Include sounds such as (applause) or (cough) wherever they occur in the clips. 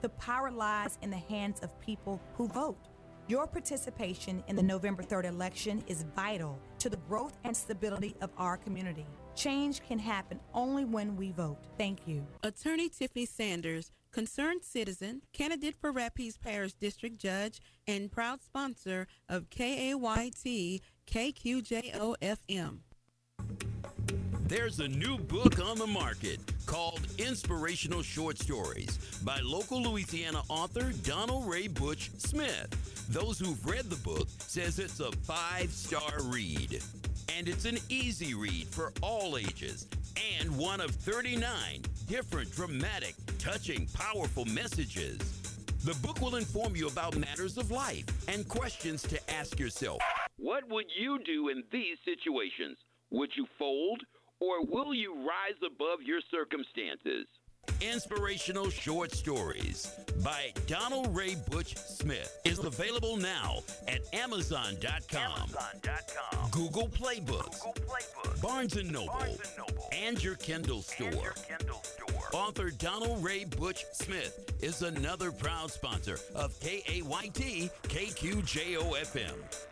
The power lies in the hands of people who vote. Your participation in the November 3rd election is vital to the growth and stability of our community. Change can happen only when we vote. Thank you. Attorney Tiffany Sanders, concerned citizen, candidate for Rapides Parish District Judge, and proud sponsor of KAYT KQJO FM. There's a new book on the market called Inspirational Short Stories by local Louisiana author Donald Ray Butch Smith. Those who've read the book says it's a five-star read. And it's an easy read for all ages and one of 39 different dramatic, touching, powerful messages. The book will inform you about matters of life and questions to ask yourself. What would you do in these situations? Would you fold or will you rise above your circumstances? Inspirational Short Stories by Donald Ray Butch Smith is available now at Amazon.com, Amazon.com. Google Playbooks, Google Playbooks Barnes, and Noble, Barnes and Noble, and your Kindle store. Your Kindle store. Author Donald Ray Butch Smith is another proud sponsor of KAYT KQJO FM.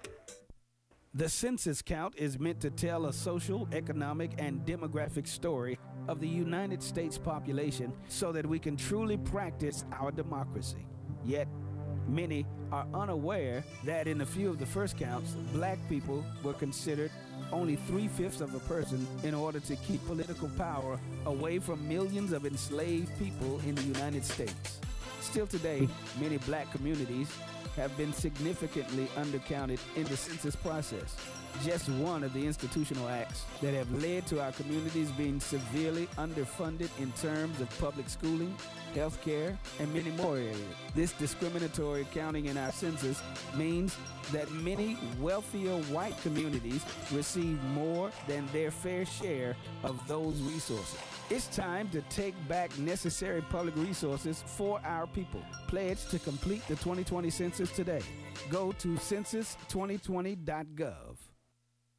The census count is meant to tell a social, economic, and demographic story of the United States population so that we can truly practice our democracy. Yet, many are unaware that in a few of the first counts, black people were considered only three fifths of a person in order to keep political power away from millions of enslaved people in the United States. Still today, many black communities have been significantly undercounted in the census process. Just one of the institutional acts that have led to our communities being severely underfunded in terms of public schooling, health care, and many more areas. This discriminatory counting in our census means that many wealthier white communities receive more than their fair share of those resources. It's time to take back necessary public resources for our people. Pledge to complete the 2020 census today. Go to census2020.gov.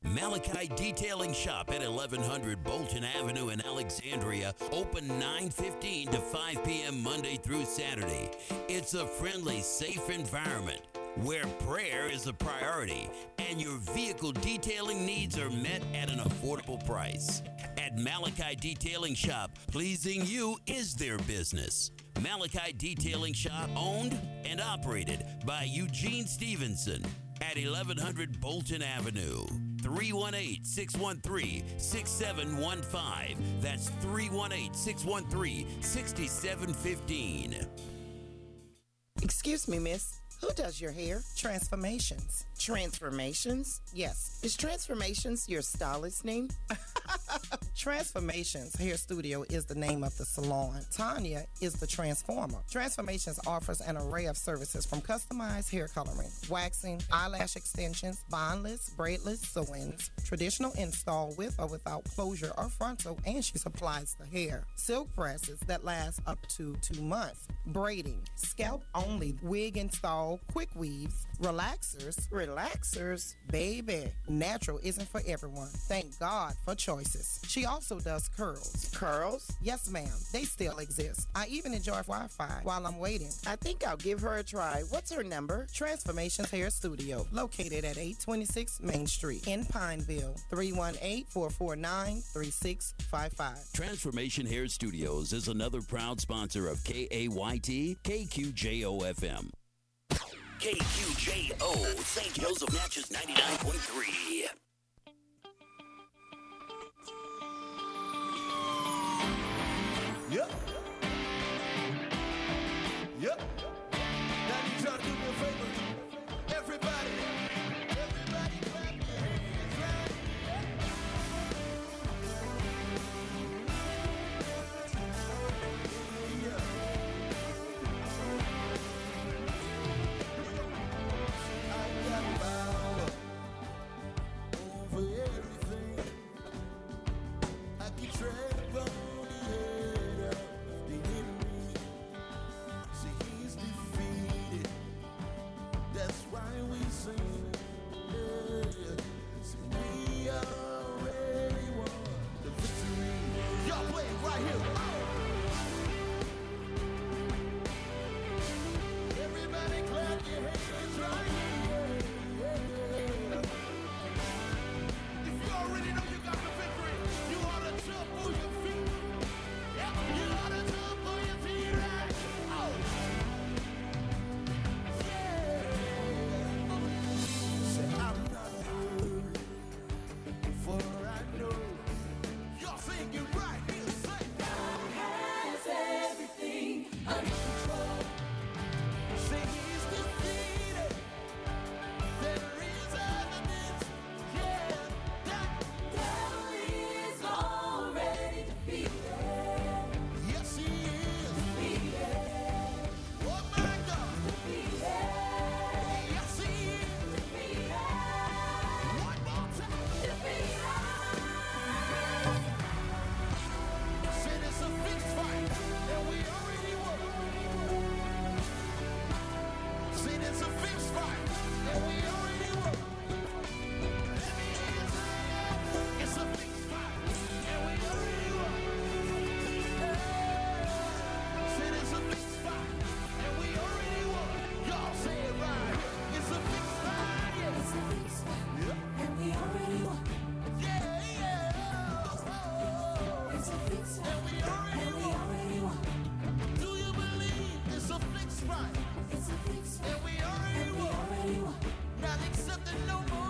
Malachi Detailing Shop at 1100 Bolton Avenue in Alexandria, open 9:15 to 5 p.m. Monday through Saturday. It's a friendly, safe environment where prayer is a priority and your vehicle detailing needs are met at an affordable price. At Malachi Detailing Shop, pleasing you is their business. Malachi Detailing Shop owned and operated by Eugene Stevenson at 1100 Bolton Avenue. 318 613 6715. That's 318 613 6715. Excuse me, miss. Who does your hair? Transformations. Transformations? Yes. Is Transformations your stylist name? (laughs) Transformations Hair Studio is the name of the salon. Tanya is the transformer. Transformations offers an array of services from customized hair coloring, waxing, eyelash extensions, bondless, braidless, sew-ins, traditional install with or without closure or frontal, and she supplies the hair. Silk presses that last up to two months. Braiding, scalp only, wig install, quick weaves, relaxers, relaxers, baby. Natural isn't for everyone. Thank God for choices. She also does curls. Curls? Yes, ma'am. They still exist. I even enjoy Wi-Fi while I'm waiting. I think I'll give her a try. What's her number? Transformations Hair Studio, located at 826 Main Street in Pineville. 318-449-3655. Transformation Hair Studios is another proud sponsor of KAYT KQJO FM. KQJO, St. Joseph Natchez 99.3. Yep. Yep. nothing no more.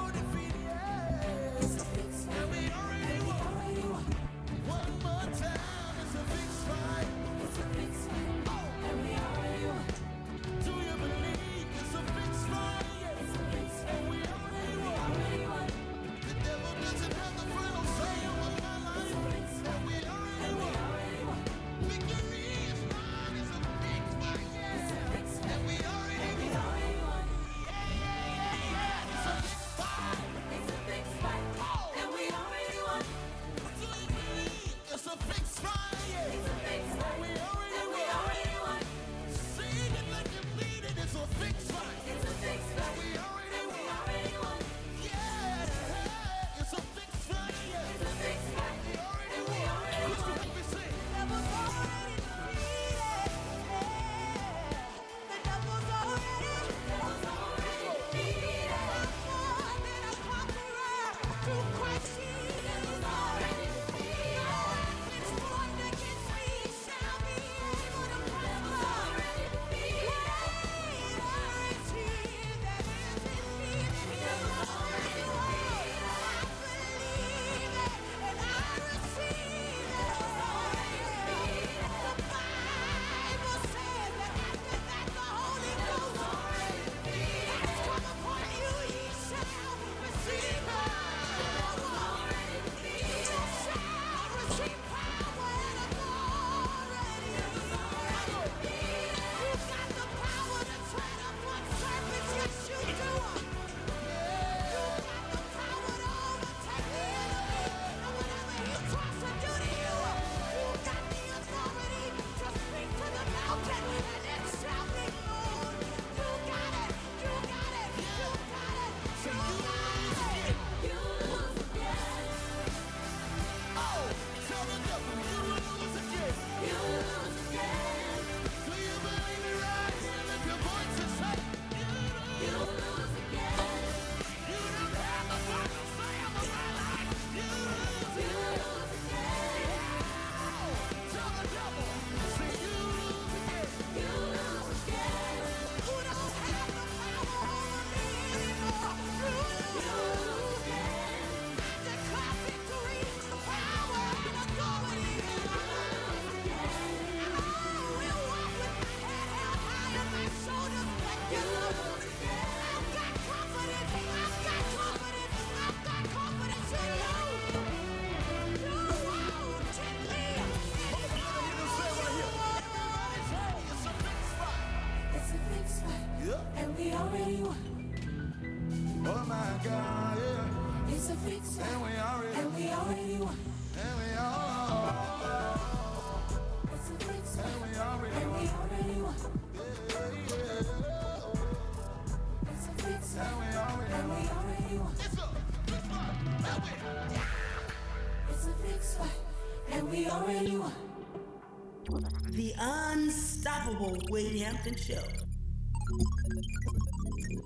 Hampton Show.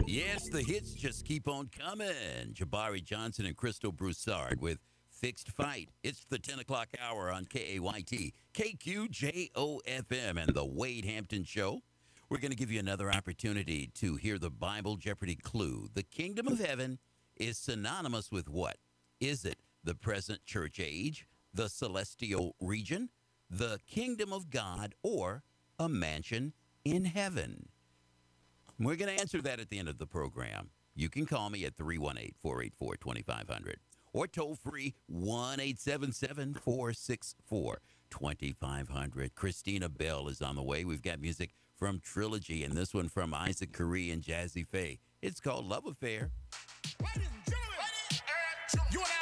Yes, the hits just keep on coming. Jabari Johnson and Crystal Broussard with Fixed Fight. It's the 10 o'clock hour on KAYT, KQJOFM, and the Wade Hampton Show. We're going to give you another opportunity to hear the Bible Jeopardy clue. The kingdom of heaven is synonymous with what? Is it the present church age, the celestial region, the kingdom of God, or a mansion in heaven? We're going to answer that at the end of the program. You can call me at 318 484 2500 or toll free 1 877 464 2500. Christina Bell is on the way. We've got music from Trilogy and this one from Isaac Curry and Jazzy Faye. It's called Love Affair. Ladies and gentlemen,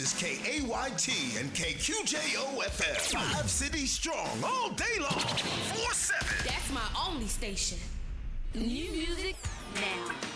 Is KAYT and K Q J O F F. Five city strong all day long. 4 7. That's my only station. New music now.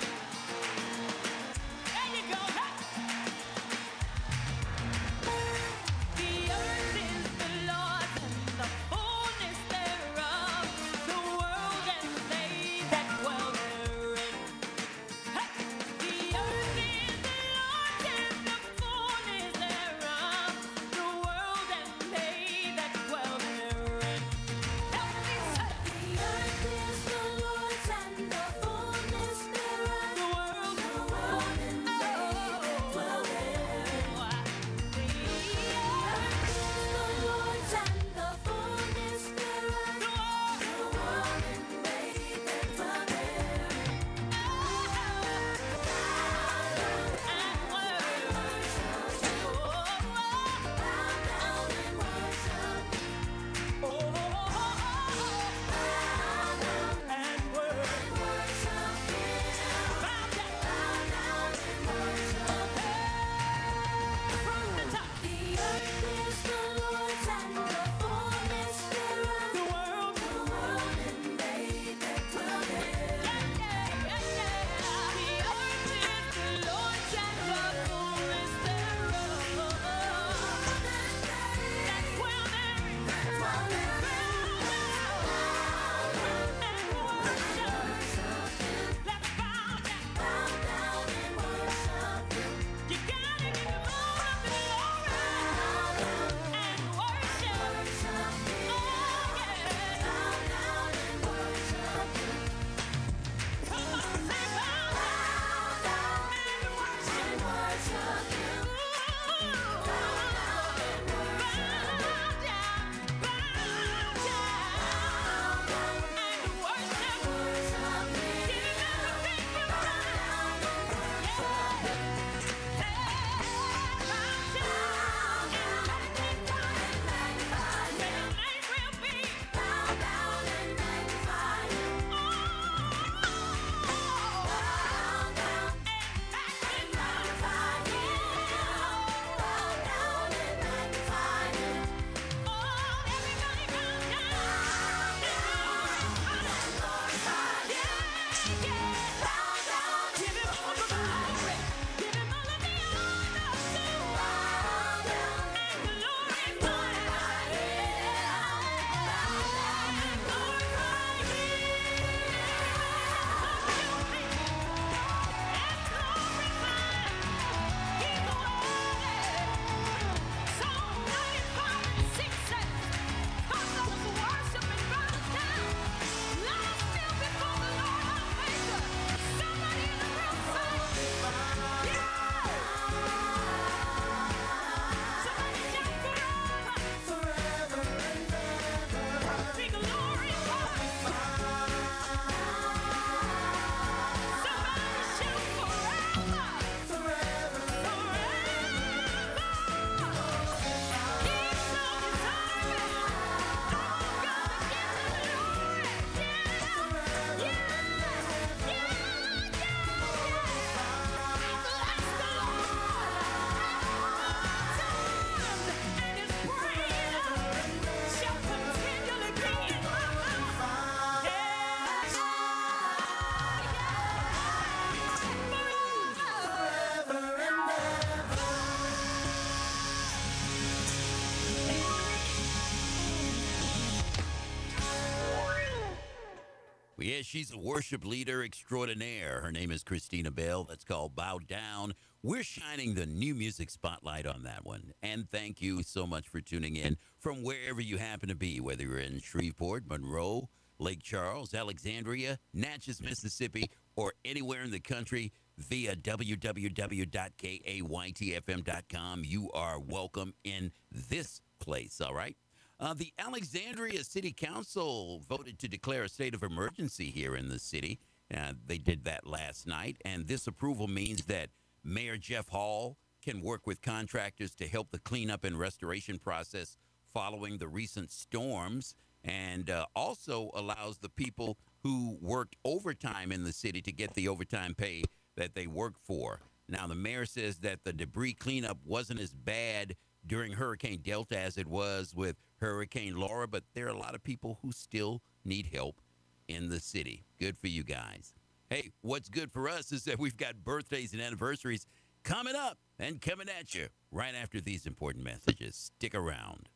She's a worship leader extraordinaire. Her name is Christina Bell. That's called Bow Down. We're shining the new music spotlight on that one. And thank you so much for tuning in from wherever you happen to be, whether you're in Shreveport, Monroe, Lake Charles, Alexandria, Natchez, Mississippi, or anywhere in the country via www.kaytfm.com. You are welcome in this place, all right? Uh, the Alexandria City Council voted to declare a state of emergency here in the city. Uh, they did that last night, and this approval means that Mayor Jeff Hall can work with contractors to help the cleanup and restoration process following the recent storms, and uh, also allows the people who worked overtime in the city to get the overtime pay that they worked for. Now, the mayor says that the debris cleanup wasn't as bad during Hurricane Delta as it was with Hurricane Laura, but there are a lot of people who still need help in the city. Good for you guys. Hey, what's good for us is that we've got birthdays and anniversaries coming up and coming at you right after these important messages. Stick around.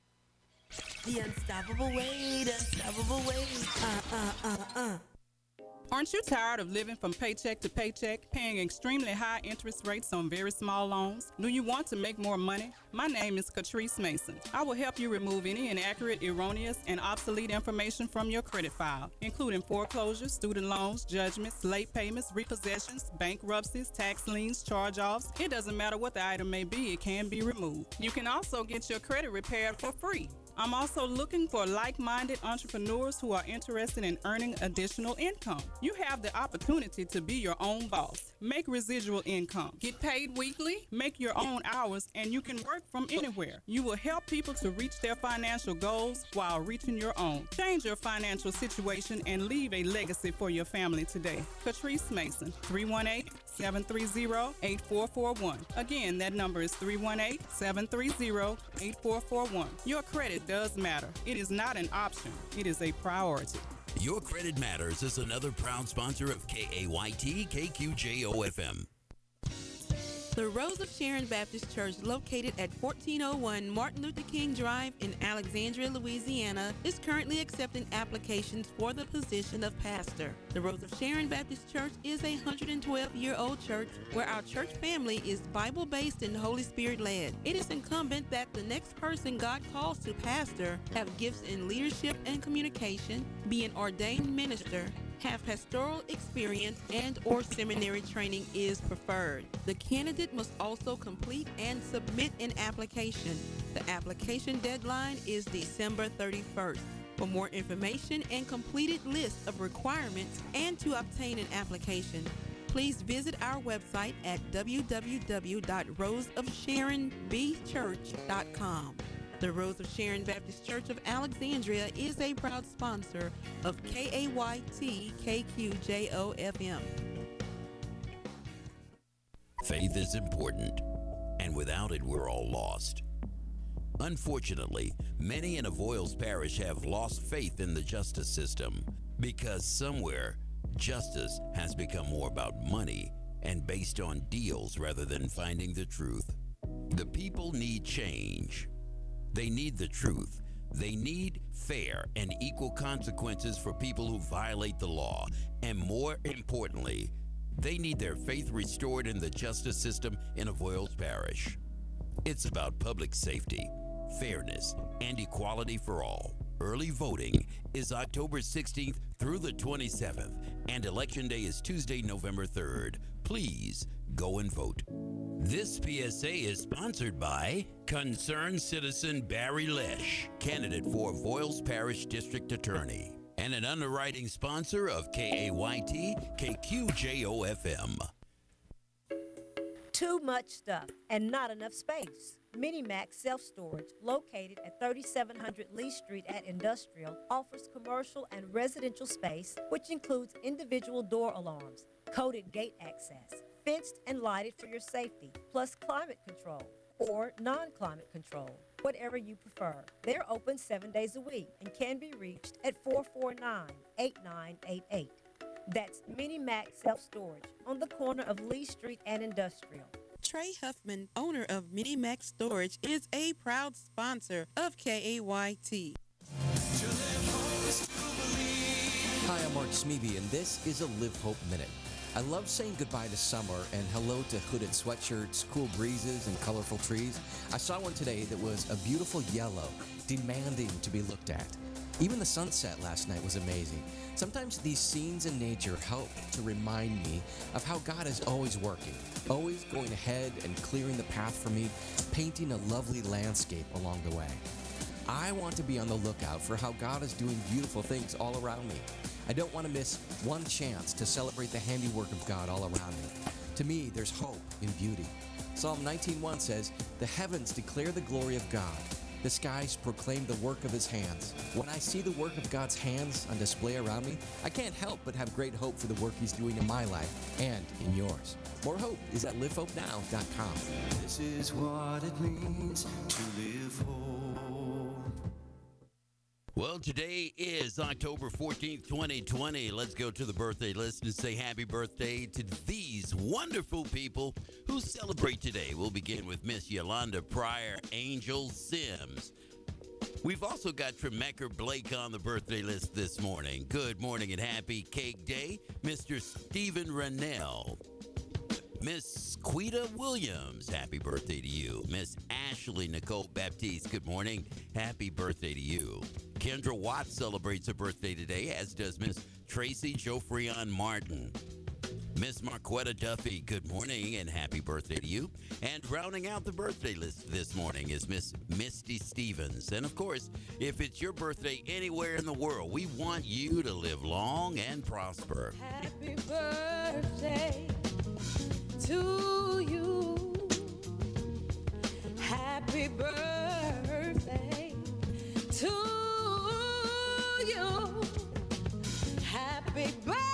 The unstoppable way, unstoppable way. Uh, uh, uh, uh. Aren't you tired of living from paycheck to paycheck, paying extremely high interest rates on very small loans? Do you want to make more money? My name is Catrice Mason. I will help you remove any inaccurate, erroneous, and obsolete information from your credit file, including foreclosures, student loans, judgments, late payments, repossessions, bankruptcies, tax liens, charge offs. It doesn't matter what the item may be, it can be removed. You can also get your credit repaired for free. I'm also looking for like minded entrepreneurs who are interested in earning additional income. You have the opportunity to be your own boss. Make residual income. Get paid weekly, make your own hours, and you can work from anywhere. You will help people to reach their financial goals while reaching your own. Change your financial situation and leave a legacy for your family today. Catrice Mason, 318 730 8441. Again, that number is 318 730 8441. Your credit does matter. It is not an option, it is a priority. Your Credit Matters is another proud sponsor of KAYT KQJO FM. The Rose of Sharon Baptist Church, located at 1401 Martin Luther King Drive in Alexandria, Louisiana, is currently accepting applications for the position of pastor. The Rose of Sharon Baptist Church is a 112 year old church where our church family is Bible based and Holy Spirit led. It is incumbent that the next person God calls to pastor have gifts in leadership and communication, be an ordained minister, have pastoral experience and or seminary training is preferred. The candidate must also complete and submit an application. The application deadline is December 31st. For more information and completed list of requirements and to obtain an application, please visit our website at www.roseofsharonbchurch.com. The Rose of Sharon Baptist Church of Alexandria is a proud sponsor of KAYT KQJO FM. Faith is important, and without it, we're all lost. Unfortunately, many in Avoyelles Parish have lost faith in the justice system because somewhere justice has become more about money and based on deals rather than finding the truth. The people need change. They need the truth. They need fair and equal consequences for people who violate the law. And more importantly, they need their faith restored in the justice system in Avoyelles Parish. It's about public safety, fairness, and equality for all. Early voting is October 16th through the 27th, and Election Day is Tuesday, November 3rd. Please go and vote. This PSA is sponsored by Concerned Citizen Barry Lesh, candidate for Avoyelles Parish District Attorney, and an underwriting sponsor of KAYT KQJO FM. Too much stuff and not enough space. Minimax Self Storage, located at 3700 Lee Street at Industrial, offers commercial and residential space, which includes individual door alarms, coded gate access, fenced and lighted for your safety, plus climate control or non climate control, whatever you prefer. They're open seven days a week and can be reached at 449 8988. That's Minimax Self Storage on the corner of Lee Street and Industrial. Trey Huffman, owner of Minimax Storage, is a proud sponsor of KAYT. Hi, I'm Mark Smeby, and this is a Live Hope Minute. I love saying goodbye to summer and hello to hooded sweatshirts, cool breezes, and colorful trees. I saw one today that was a beautiful yellow, demanding to be looked at. Even the sunset last night was amazing. Sometimes these scenes in nature help to remind me of how God is always working, always going ahead and clearing the path for me, painting a lovely landscape along the way. I want to be on the lookout for how God is doing beautiful things all around me. I don't want to miss one chance to celebrate the handiwork of God all around me. To me, there's hope in beauty. Psalm 19:1 says, "The heavens declare the glory of God. The skies proclaim the work of his hands." When I see the work of God's hands on display around me, I can't help but have great hope for the work he's doing in my life and in yours. More hope is at livehopenow.com. This is what it means to live whole. Well, today is October 14th, 2020. Let's go to the birthday list and say happy birthday to these wonderful people who celebrate today. We'll begin with Miss Yolanda Pryor, Angel Sims. We've also got Tremecker Blake on the birthday list this morning. Good morning and happy cake day, Mr. Stephen Rennell. Miss Quita Williams, happy birthday to you. Miss Ashley Nicole Baptiste, good morning. Happy birthday to you. Kendra Watts celebrates her birthday today, as does Miss Tracy Jofrion Martin. Miss Marquetta Duffy, good morning and happy birthday to you. And rounding out the birthday list this morning is Miss Misty Stevens. And of course, if it's your birthday anywhere in the world, we want you to live long and prosper. Happy birthday to you. Happy birthday. big.